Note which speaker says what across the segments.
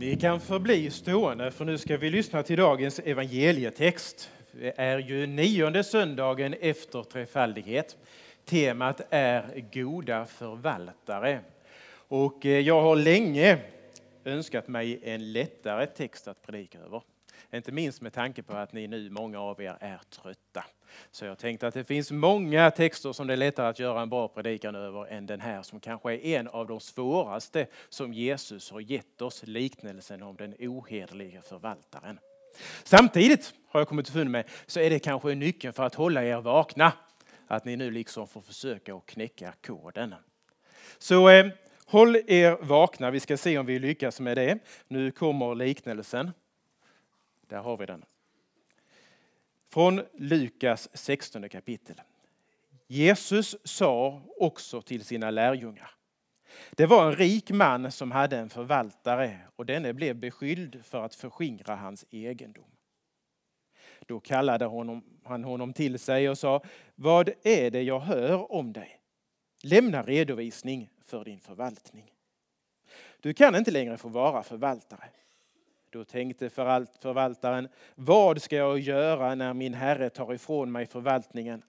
Speaker 1: Ni kan förbli stående för nu ska vi lyssna till dagens evangelietext. Det är ju nionde söndagen efter trefaldighet. Temat är goda förvaltare. Och eh, jag har länge önskat mig en lättare text att predika över. Inte minst med tanke på att ni nu, många av er, är trötta. Så jag tänkte att det finns många texter som det är lättare att göra en bra predikan över än den här som kanske är en av de svåraste som Jesus har gett oss, liknelsen om den ohederliga förvaltaren. Samtidigt har jag kommit underfund med så är det kanske nyckeln för att hålla er vakna. Att ni nu liksom får försöka att knäcka koden. Så eh, håll er vakna, vi ska se om vi lyckas med det. Nu kommer liknelsen. Där har vi den. Från Lukas 16 kapitel. Jesus sa också till sina lärjungar. Det var en rik man som hade en förvaltare och denne blev beskylld för att förskingra hans egendom. Då kallade honom, han honom till sig och sa, vad är det jag hör om dig? Lämna redovisning för din förvaltning. Du kan inte längre få vara förvaltare. Då tänkte förvaltaren, vad ska jag göra när min herre tar ifrån mig förvaltningen?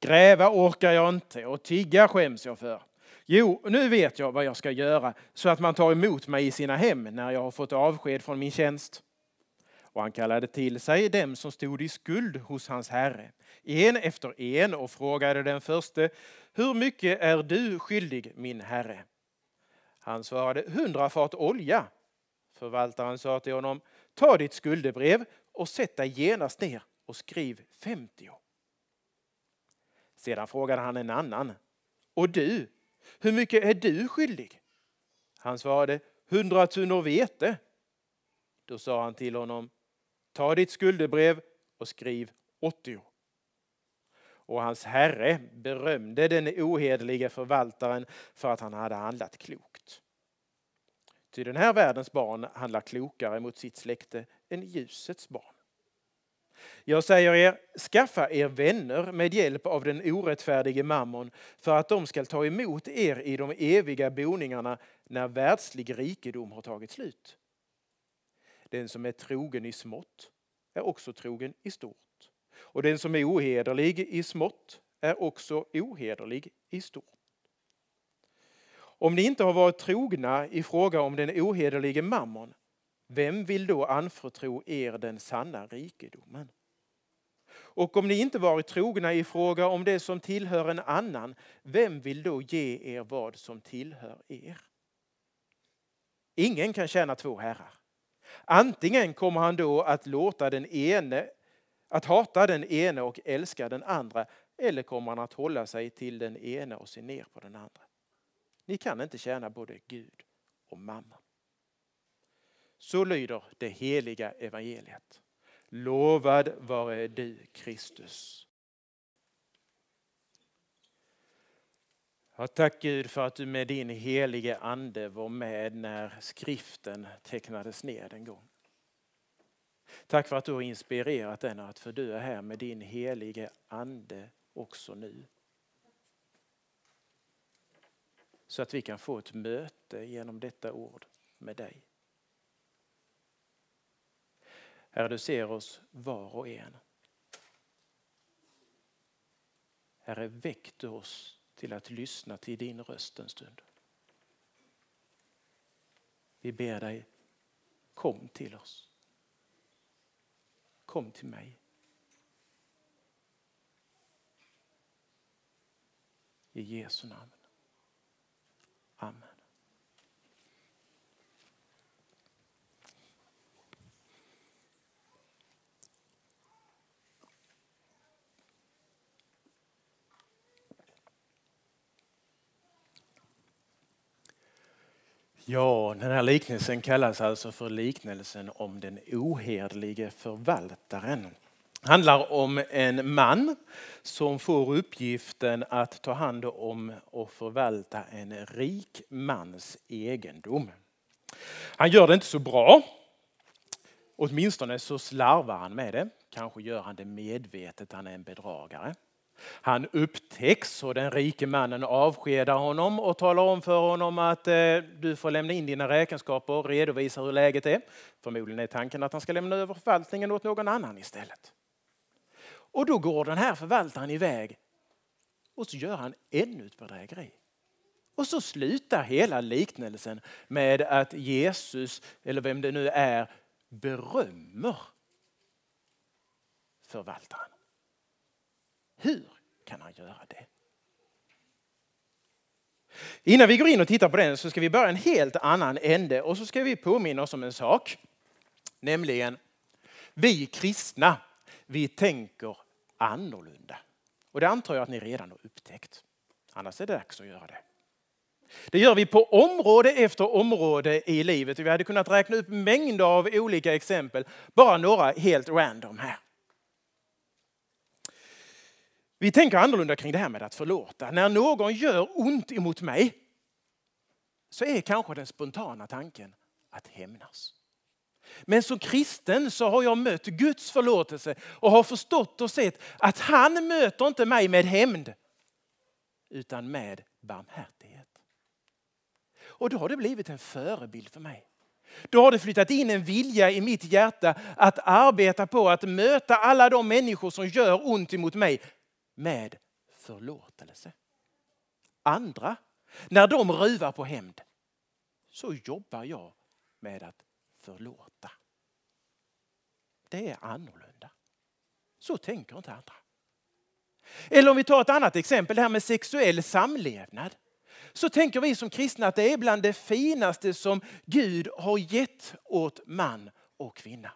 Speaker 1: Gräva orkar jag inte och tigga skäms jag för. Jo, nu vet jag vad jag ska göra så att man tar emot mig i sina hem när jag har fått avsked från min tjänst. Och han kallade till sig dem som stod i skuld hos hans herre, en efter en och frågade den förste, hur mycket är du skyldig min herre? Han svarade, hundra fat olja. Förvaltaren sa till honom, ta ditt skuldebrev och sätt dig genast ner och skriv 50. Sedan frågade han en annan, och du, hur mycket är du skyldig? Han svarade, hundra tunnor vete. Då sa han till honom, ta ditt skuldebrev och skriv 80. Och hans herre berömde den ohederliga förvaltaren för att han hade handlat klokt. Ty den här världens barn handlar klokare mot sitt släkte än ljusets barn. Jag säger er, skaffa er vänner med hjälp av den orättfärdige mammon för att de skall ta emot er i de eviga boningarna när världslig rikedom har tagit slut. Den som är trogen i smått är också trogen i stort. Och den som är ohederlig i smått är också ohederlig i stort. Om ni inte har varit trogna i fråga om den ohederlige mammon, vem vill då anförtro er den sanna rikedomen? Och om ni inte varit trogna i fråga om det som tillhör en annan, vem vill då ge er vad som tillhör er? Ingen kan tjäna två herrar. Antingen kommer han då att låta den ene, att hata den ene och älska den andra, eller kommer han att hålla sig till den ene och se ner på den andra. Ni kan inte tjäna både Gud och mamma. Så lyder det heliga evangeliet. Lovad vare du Kristus. Ja, tack Gud för att du med din helige ande var med när skriften tecknades ned en gång. Tack för att du har inspirerat den att för du är här med din helige ande också nu. Så att vi kan få ett möte genom detta ord med dig. Herre, du ser oss var och en. Herre, väck du oss till att lyssna till din röst en stund. Vi ber dig, kom till oss. Kom till mig. I Jesu namn. Ja, den här liknelsen kallas alltså för liknelsen om den ohederlige förvaltaren. Det handlar om en man som får uppgiften att ta hand om och förvalta en rik mans egendom. Han gör det inte så bra. Åtminstone så slarvar han med det. Kanske gör han det medvetet, han är en bedragare. Han upptäcks och den rike mannen avskedar honom och talar om för honom att eh, du får lämna in dina räkenskaper och redovisa hur läget är. Förmodligen är tanken att han ska lämna över förvaltningen åt någon annan istället. Och då går den här förvaltaren iväg och så gör han ännu ett bedrägeri. Och så slutar hela liknelsen med att Jesus, eller vem det nu är, berömmer förvaltaren. Hur kan han göra det? Innan vi går in och tittar på den så ska vi börja en helt annan ände och så ska vi påminna oss om en sak. Nämligen, vi kristna, vi tänker annorlunda. Och det antar jag att ni redan har upptäckt. Annars är det dags att göra det. Det gör vi på område efter område i livet. Vi hade kunnat räkna upp mängder av olika exempel, bara några helt random här. Vi tänker annorlunda kring det här med att förlåta. När någon gör ont emot mig så är kanske den spontana tanken att hämnas. Men som kristen så har jag mött Guds förlåtelse och har förstått och sett att han möter inte mig med hämnd utan med barmhärtighet. Och då har det blivit en förebild för mig. Då har det flyttat in en vilja i mitt hjärta att arbeta på att möta alla de människor som gör ont emot mig med förlåtelse. Andra, när de ruvar på hämnd, så jobbar jag med att förlåta. Det är annorlunda. Så tänker inte andra. Eller om vi tar ett annat exempel, det här med sexuell samlevnad. Så tänker vi som kristna att det är bland det finaste som Gud har gett åt man och kvinna.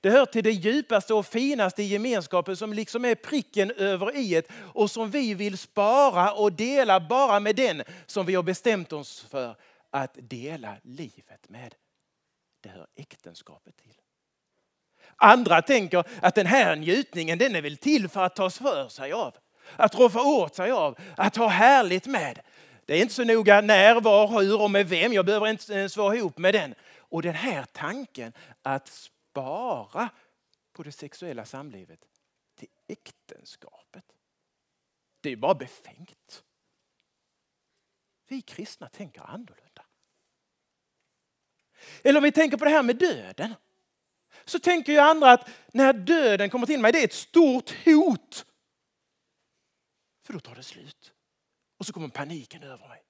Speaker 1: Det hör till det djupaste och finaste i gemenskapen som liksom är pricken över i och som vi vill spara och dela bara med den som vi har bestämt oss för att dela livet med. Det hör äktenskapet till. Andra tänker att den här njutningen den är väl till för att tas för sig av. Att roffa åt sig av, att ha härligt med. Det är inte så noga när, var, hur och med vem. Jag behöver inte ens vara ihop med den. Och den här tanken att bara på det sexuella samlivet till äktenskapet. Det är bara befängt. Vi kristna tänker annorlunda. Eller om vi tänker på det här med döden. Så tänker ju andra att när döden kommer till mig, det är ett stort hot. För då tar det slut. Och så kommer paniken över mig.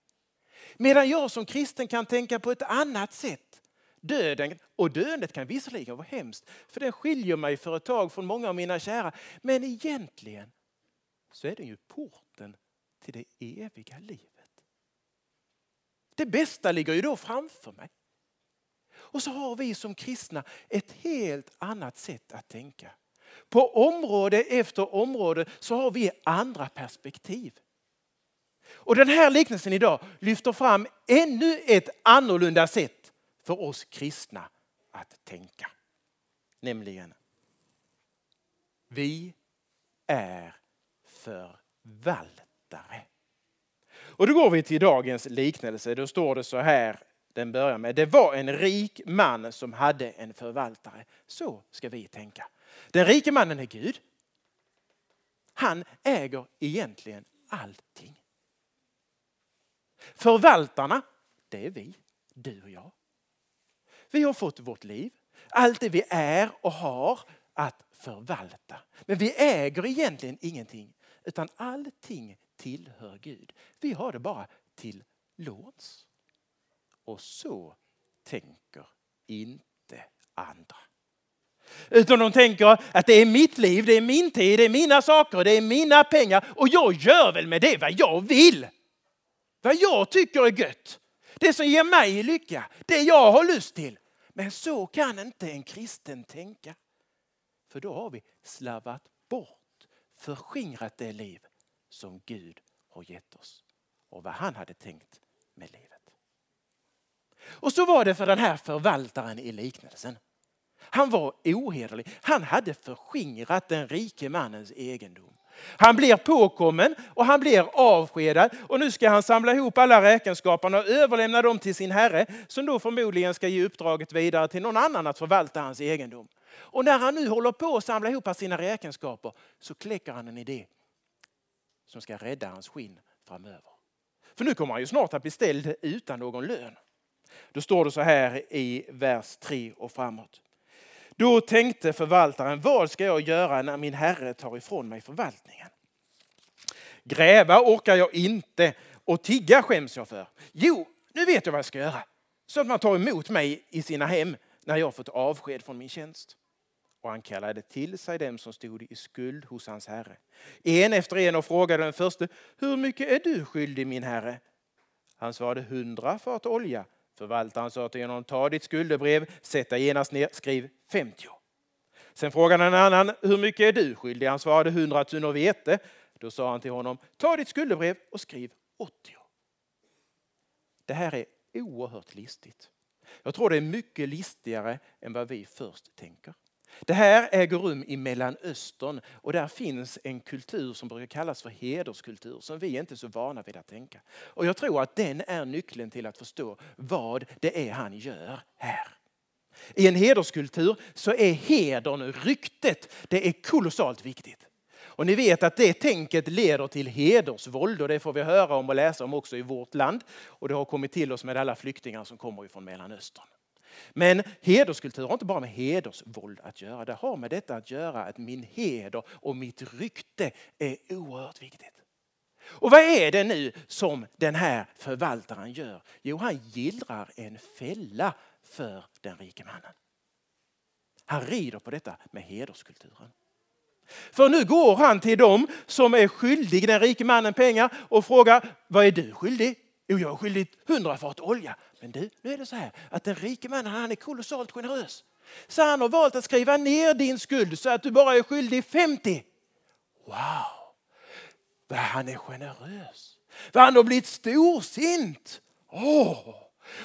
Speaker 1: Medan jag som kristen kan tänka på ett annat sätt. Döden och döendet kan visserligen vara hemskt, för den skiljer mig för ett tag från många av mina kära. Men egentligen så är den ju porten till det eviga livet. Det bästa ligger ju då framför mig. Och så har vi som kristna ett helt annat sätt att tänka. På område efter område så har vi andra perspektiv. Och den här liknelsen idag lyfter fram ännu ett annorlunda sätt för oss kristna att tänka. Nämligen, vi är förvaltare. Och då går vi till dagens liknelse. Då står det så här, den börjar med, det var en rik man som hade en förvaltare. Så ska vi tänka. Den rike mannen är Gud. Han äger egentligen allting. Förvaltarna, det är vi, du och jag. Vi har fått vårt liv, allt det vi är och har att förvalta. Men vi äger egentligen ingenting, utan allting tillhör Gud. Vi har det bara till låns. Och så tänker inte andra. Utan de tänker att det är mitt liv, det är min tid, det är mina saker, det är mina pengar och jag gör väl med det vad jag vill. Vad jag tycker är gött. Det som ger mig lycka, det jag har lust till. Men så kan inte en kristen tänka. För då har vi slavat bort, förskingrat det liv som Gud har gett oss och vad han hade tänkt med livet. Och så var det för den här förvaltaren i liknelsen. Han var ohederlig. Han hade förskingrat den rike mannens egendom. Han blir påkommen och han blir avskedad och nu ska han samla ihop alla räkenskaperna och överlämna dem till sin herre som då förmodligen ska ge uppdraget vidare till någon annan att förvalta hans egendom. Och när han nu håller på att samla ihop sina räkenskaper så kläcker han en idé. som ska rädda hans skinn framöver. För nu kommer han ju snart att bli ställd utan någon lön. Då står det så här i vers 3 och framåt. Då tänkte förvaltaren, vad ska jag göra när min herre tar ifrån mig förvaltningen? Gräva orkar jag inte och tigga skäms jag för. Jo, nu vet jag vad jag ska göra. Så att man tar emot mig i sina hem när jag fått avsked från min tjänst. Och han kallade till sig dem som stod i skuld hos hans herre. En efter en och frågade den första, hur mycket är du skyldig min herre? Han svarade hundra fat olja. Förvaltaren sa till honom, ta ditt skuldebrev, sätt dig genast ner, skriv 50. Sen frågade en annan, hur mycket är du skyldig? Han svarade hundra tunnor vete. Då sa han till honom, ta ditt skuldebrev och skriv 80. Det här är oerhört listigt. Jag tror det är mycket listigare än vad vi först tänker. Det här äger rum i Mellanöstern och där finns en kultur som brukar kallas för hederskultur som vi inte är så vana vid att tänka. Och jag tror att den är nyckeln till att förstå vad det är han gör här. I en hederskultur så är hedern, ryktet, det är kolossalt viktigt. Och ni vet att det tänket leder till hedersvåld och det får vi höra om och läsa om också i vårt land. Och det har kommit till oss med alla flyktingar som kommer ifrån Mellanöstern. Men hederskultur har inte bara med hedersvåld att göra. Det har med detta att göra att min heder och mitt rykte är oerhört viktigt. Och vad är det nu som den här förvaltaren gör? Jo, han gillrar en fälla för den rike mannen. Han rider på detta med hederskulturen. För nu går han till dem som är skyldig den rike mannen pengar och frågar, vad är du skyldig? Jo, jag är skyldig hundra fat olja. Men du, nu är det så här att den rike mannen han är kolossalt generös. Så han har valt att skriva ner din skuld så att du bara är skyldig 50. Wow! Vad han är generös. Vad han har blivit storsint. Oh.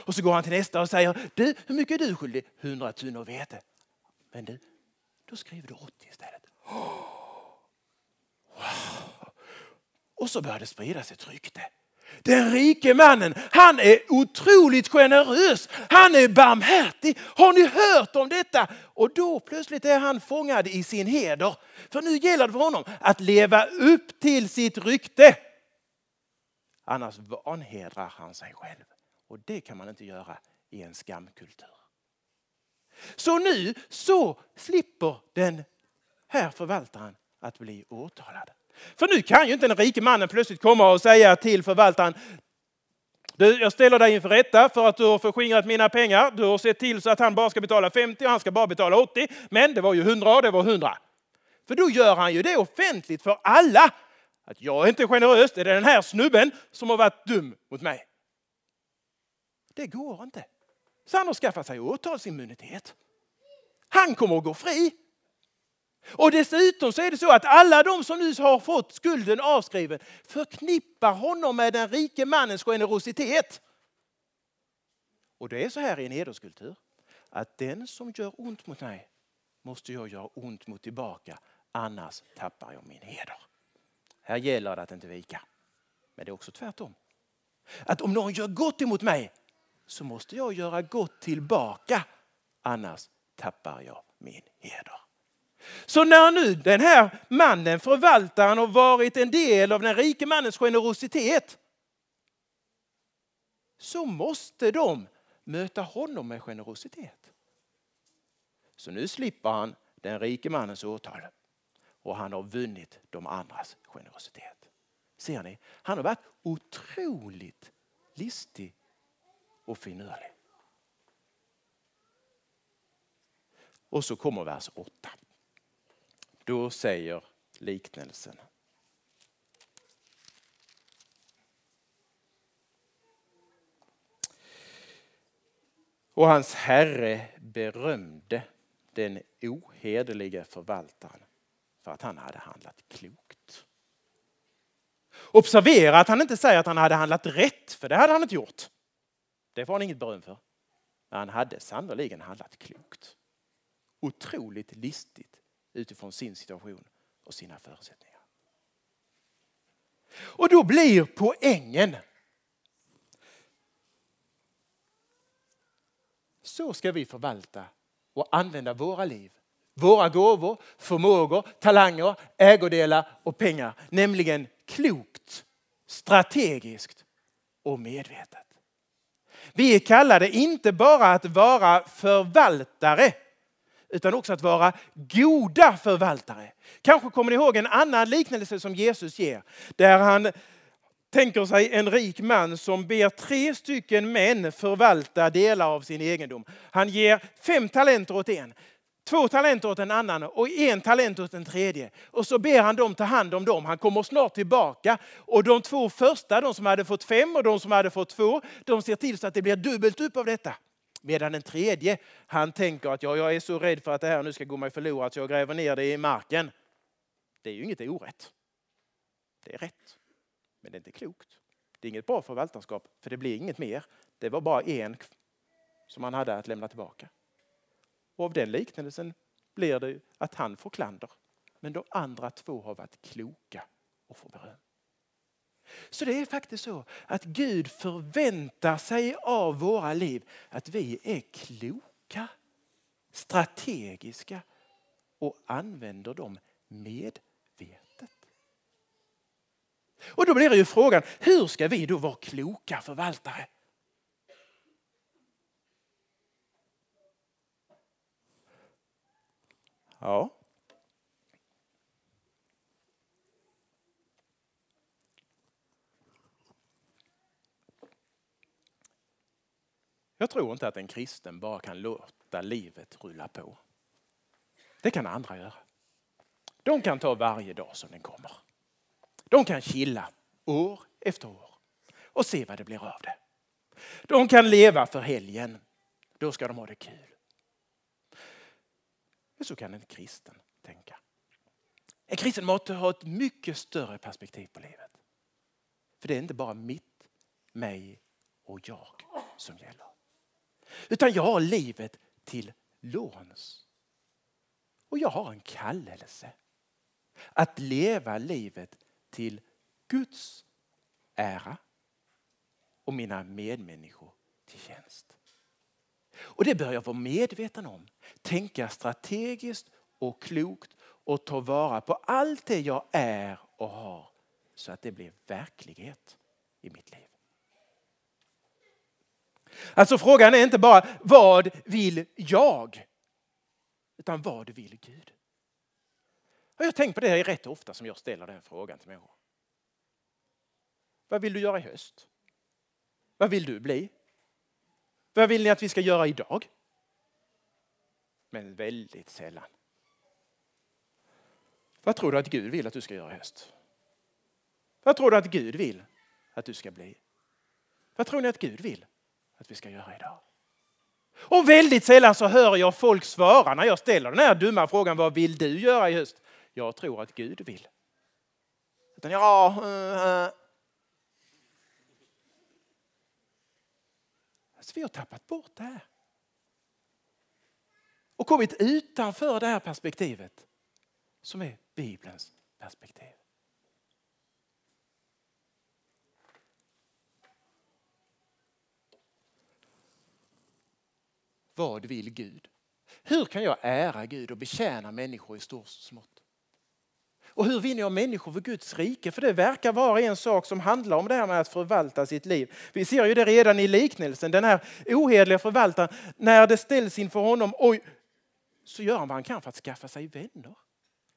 Speaker 1: Och så går han till nästa och säger, du, hur mycket är du skyldig? 100 tunnor vete. Men du, då skriver du 80 istället. Oh. Wow. Och så börjar det sprida sig ett rykte. Den rike mannen, han är otroligt generös. Han är barmhärtig. Har ni hört om detta? Och då plötsligt är han fångad i sin heder. För nu gäller det för honom att leva upp till sitt rykte. Annars vanhedrar han sig själv. Och det kan man inte göra i en skamkultur. Så nu så slipper den här förvaltaren att bli åtalad. För nu kan ju inte den rike mannen plötsligt komma och säga till förvaltaren du, jag ställer dig inför rätta för att du har förskingrat mina pengar. Du har sett till så att han bara ska betala 50 och han ska bara betala 80. Men det var ju 100 och det var 100. För då gör han ju det offentligt för alla. Att jag är inte generös, det är den här snubben som har varit dum mot mig. Det går inte. Så han har skaffat sig åtalsimmunitet. Han kommer att gå fri. Och dessutom så är det så att alla de som nu har fått skulden avskriven förknippar honom med den rike mannens generositet. Och det är så här i en hederskultur att den som gör ont mot mig måste jag göra ont mot tillbaka annars tappar jag min heder. Här gäller det att inte vika. Men det är också tvärtom. Att om någon gör gott emot mig så måste jag göra gott tillbaka annars tappar jag min heder. Så när nu den här mannen, förvaltaren, har varit en del av den rike mannens generositet så måste de möta honom med generositet. Så nu slipper han den rike mannens åtal och han har vunnit de andras generositet. Ser ni? Han har varit otroligt listig och finurlig. Och så kommer vers 8. Då säger liknelsen. Och hans herre berömde den ohederliga förvaltaren för att han hade handlat klokt. Observera att han inte säger att han hade handlat rätt, för det hade han inte gjort. Det får han inget beröm för. Men han hade sannoliken handlat klokt. Otroligt listigt utifrån sin situation och sina förutsättningar. Och då blir poängen Så ska vi förvalta och använda våra liv, våra gåvor, förmågor, talanger, ägodelar och pengar. Nämligen klokt, strategiskt och medvetet. Vi är kallade inte bara att vara förvaltare utan också att vara goda förvaltare. Kanske kommer ni ihåg en annan liknelse som Jesus ger där han tänker sig en rik man som ber tre stycken män förvalta delar av sin egendom. Han ger fem talenter åt en, två talenter åt en annan och en talent åt en tredje. Och så ber han dem ta hand om dem. Han kommer snart tillbaka och de två första, de som hade fått fem och de som hade fått två, de ser till så att det blir dubbelt upp av detta. Medan den tredje, han tänker att ja, jag är så rädd för att det här nu ska gå mig förlorat så jag gräver ner det i marken. Det är ju inget orätt. Det är rätt. Men det är inte klokt. Det är inget bra förvaltarskap, för det blir inget mer. Det var bara en som han hade att lämna tillbaka. Och av den liknelsen blir det att han får klander. Men de andra två har varit kloka och får beröm. Så det är faktiskt så att Gud förväntar sig av våra liv att vi är kloka, strategiska och använder dem medvetet. Och då blir det ju frågan, hur ska vi då vara kloka förvaltare? Ja. Jag tror inte att en kristen bara kan låta livet rulla på. Det kan andra göra. De kan ta varje dag som den kommer. De kan chilla år efter år och se vad det blir av det. De kan leva för helgen. Då ska de ha det kul. Men så kan en kristen tänka. En kristen måste ha ett mycket större perspektiv på livet. För det är inte bara mitt, mig och jag som gäller. Utan jag har livet till låns. Och jag har en kallelse att leva livet till Guds ära och mina medmänniskor till tjänst. Och det bör jag vara medveten om. Tänka strategiskt och klokt och ta vara på allt det jag är och har så att det blir verklighet i mitt liv. Alltså frågan är inte bara vad vill jag? Utan vad vill Gud? Jag har tänkt på det rätt ofta som jag ställer den frågan till människor. Vad vill du göra i höst? Vad vill du bli? Vad vill ni att vi ska göra idag? Men väldigt sällan. Vad tror du att Gud vill att du ska göra i höst? Vad tror du att Gud vill att du ska bli? Vad tror ni att Gud vill att vi ska göra idag? Och väldigt sällan så hör jag folk svara när jag ställer den här dumma frågan vad vill du göra i höst? Jag tror att Gud vill. Utan ja, uh, alltså, vi har tappat bort det här. Och kommit utanför det här perspektivet som är Bibelns perspektiv. Vad vill Gud? Hur kan jag ära Gud och betjäna människor i stort och smått? Och hur vinner jag människor för Guds rike? För det verkar vara en sak som handlar om det här med att förvalta sitt liv. Vi ser ju det redan i liknelsen, den här ohederliga förvaltaren, när det ställs inför honom, oj, så gör han vad han kan för att skaffa sig vänner.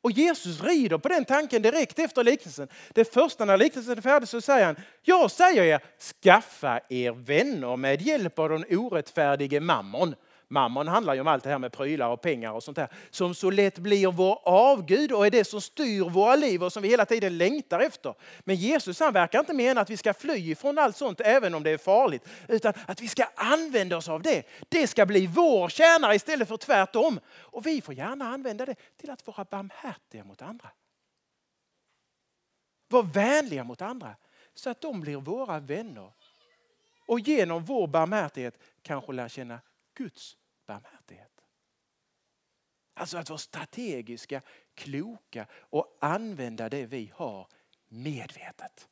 Speaker 1: Och Jesus rider på den tanken direkt efter liknelsen. Det första när liknelsen är färdig så säger han, jag säger er, skaffa er vänner med hjälp av den orättfärdige mammon. Mammon handlar ju om allt det här med prylar och pengar och sånt där som så lätt blir vår avgud och är det som styr våra liv och som vi hela tiden längtar efter. Men Jesus han verkar inte mena att vi ska fly ifrån allt sånt även om det är farligt utan att vi ska använda oss av det. Det ska bli vår tjänare istället för tvärtom. Och vi får gärna använda det till att vara barmhärtiga mot andra. Var vänliga mot andra så att de blir våra vänner och genom vår barmhärtighet kanske lär känna Guds barmhärtighet. Alltså att vara strategiska, kloka och använda det vi har medvetet.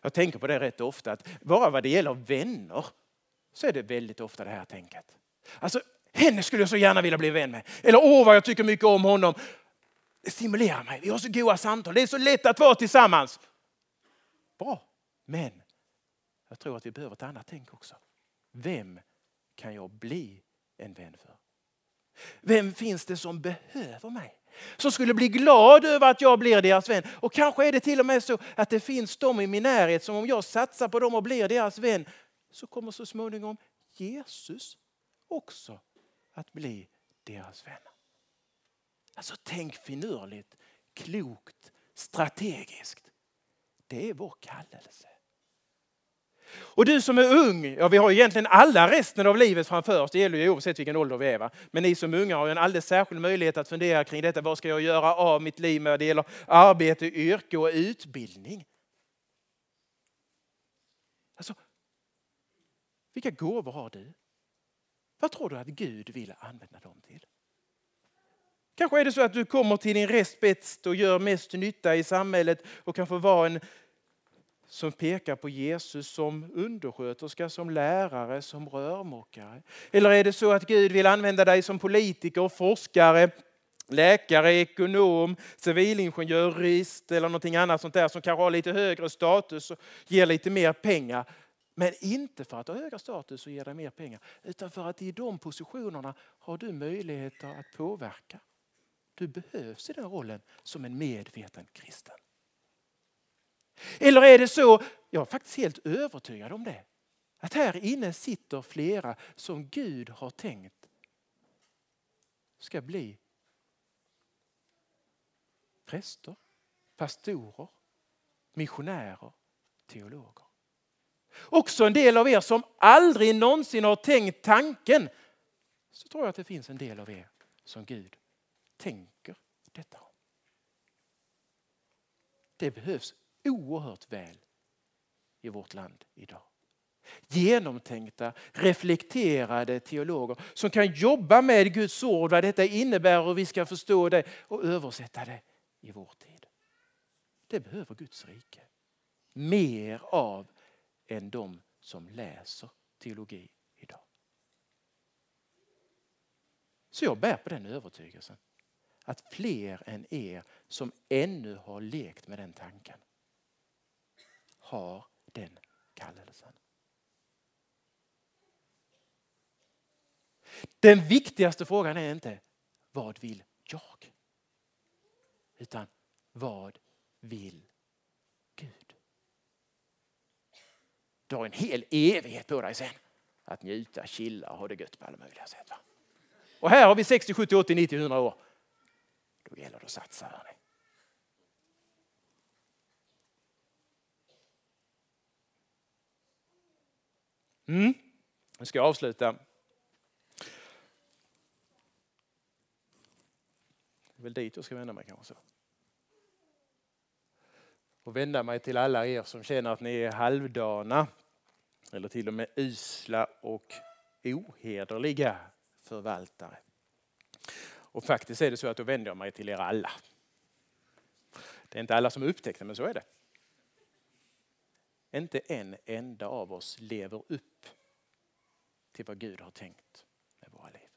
Speaker 1: Jag tänker på det rätt ofta att bara vad det gäller vänner så är det väldigt ofta det här tänket. Alltså henne skulle jag så gärna vilja bli vän med. Eller åh vad jag tycker mycket om honom. Det stimulerar mig. Vi har så goda samtal. Det är så lätt att vara tillsammans. Bra. Men jag tror att vi behöver ett annat tänk också. Vem kan jag bli en vän för? Vem finns det som behöver mig? Som skulle bli glad över att jag blir deras vän. Och kanske är det till och med så att det finns de i min närhet som om jag satsar på dem och blir deras vän så kommer så småningom Jesus också att bli deras vän. Alltså tänk finurligt, klokt, strategiskt. Det är vår kallelse. Och du som är ung, ja vi har egentligen alla resten av livet framför oss, det gäller ju oavsett vilken ålder vi är. Va? Men ni som unga har en alldeles särskild möjlighet att fundera kring detta. Vad ska jag göra av mitt liv när det gäller arbete, yrke och utbildning? Alltså, vilka gåvor har du? Vad tror du att Gud vill använda dem till? Kanske är det så att du kommer till din rest och gör mest nytta i samhället och kan få vara en som pekar på Jesus som undersköterska, som lärare, som rörmokare? Eller är det så att Gud vill använda dig som politiker, forskare, läkare, ekonom, civilingenjör, jurist eller någonting annat sånt där som kanske har lite högre status och ger lite mer pengar. Men inte för att ha högre status och ge dig mer pengar, utan för att i de positionerna har du möjligheter att påverka. Du behövs i den rollen som en medveten kristen. Eller är det så, jag är faktiskt helt övertygad om det, att här inne sitter flera som Gud har tänkt ska bli präster, pastorer, missionärer, teologer. Också en del av er som aldrig någonsin har tänkt tanken så tror jag att det finns en del av er som Gud tänker detta om. Det behövs oerhört väl i vårt land idag. Genomtänkta, reflekterade teologer som kan jobba med Guds ord, vad detta innebär och vi ska förstå det och översätta det i vår tid. Det behöver Guds rike. Mer av än de som läser teologi idag. Så jag bär på den övertygelsen att fler än er som ännu har lekt med den tanken har den kallelsen. Den viktigaste frågan är inte vad vill jag? Utan vad vill Gud? Du har en hel evighet på dig sen att njuta, chilla och ha det gött på alla möjliga sätt. Va? Och här har vi 60, 70, 80, 90, 100 år. Då gäller det att satsa. Hörni. Mm. Nu ska jag avsluta. Det är väl dit jag ska vända mig kanske. Så. Och vända mig till alla er som känner att ni är halvdana eller till och med usla och ohederliga förvaltare. Och faktiskt är det så att då vänder jag mig till er alla. Det är inte alla som upptäckte men så är det. Inte en enda av oss lever upp till vad Gud har tänkt med våra liv.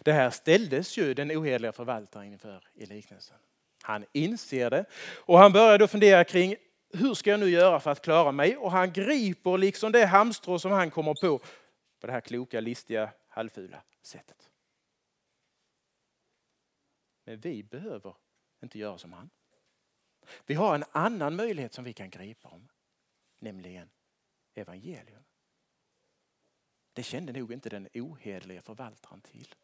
Speaker 1: Det här ställdes ju den ohederliga förvaltaren inför i liknelsen. Han inser det och han börjar då fundera kring hur ska jag nu göra för att klara mig? Och han griper liksom det hamstrå som han kommer på på det här kloka, listiga, halvfula sättet. Men vi behöver inte göra som han. Vi har en annan möjlighet som vi kan gripa om, nämligen evangelium. Det kände nog inte den ohederliga förvaltaren till.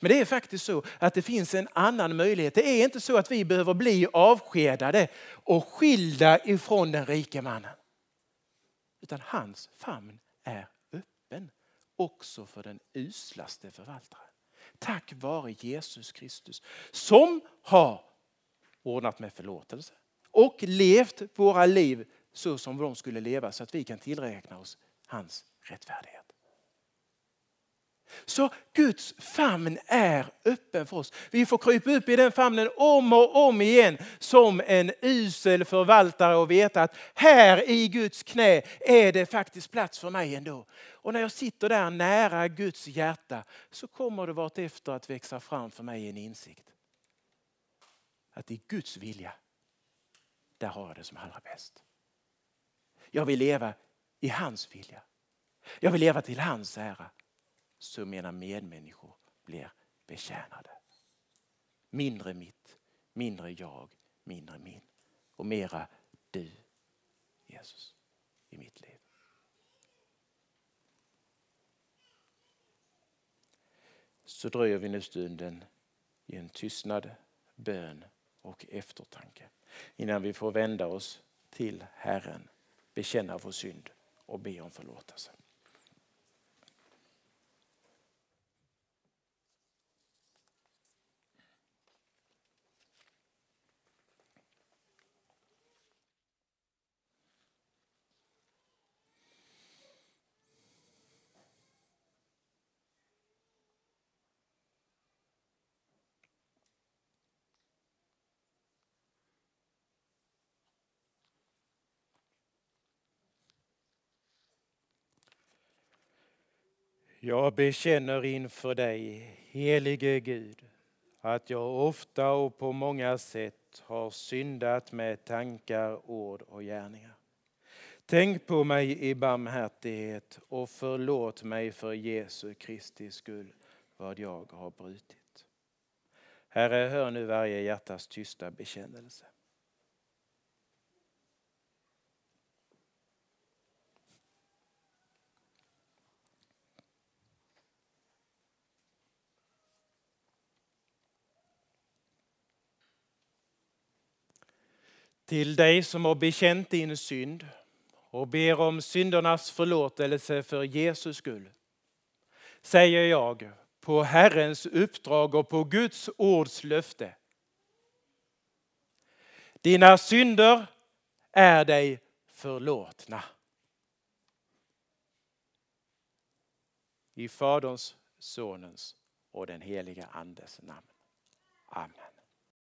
Speaker 1: Men det är faktiskt så att det finns en annan möjlighet. Det är inte så att vi behöver bli avskedade och skilda ifrån den rike mannen. Utan hans famn är öppen också för den uslaste förvaltaren. Tack vare Jesus Kristus som har ordnat med förlåtelse och levt våra liv så som de skulle leva så att vi kan tillräkna oss hans rättfärdighet. Så Guds famn är öppen för oss. Vi får krypa upp i den famnen om och om igen som en usel förvaltare och veta att här i Guds knä är det faktiskt plats för mig ändå. Och när jag sitter där nära Guds hjärta så kommer det vartefter att växa fram för mig en insikt. Att i Guds vilja, där har jag det som allra bäst. Jag vill leva i hans vilja. Jag vill leva till hans ära så mina medmänniskor blir betjänade. Mindre mitt, mindre jag, mindre min och mera du, Jesus, i mitt liv. Så dröjer vi nu stunden i en tystnad, bön och eftertanke innan vi får vända oss till Herren, bekänna vår synd och be om förlåtelse. Jag bekänner inför dig, helige Gud, att jag ofta och på många sätt har syndat med tankar, ord och gärningar. Tänk på mig i barmhärtighet och förlåt mig för Jesu Kristi skull vad jag har brutit. Herre, hör nu varje hjärtas tysta bekännelse. Till dig som har bekänt din synd och ber om syndernas förlåtelse för Jesus skull säger jag på Herrens uppdrag och på Guds ords löfte. Dina synder är dig förlåtna. I Faderns, Sonens och den heliga Andes namn. Amen.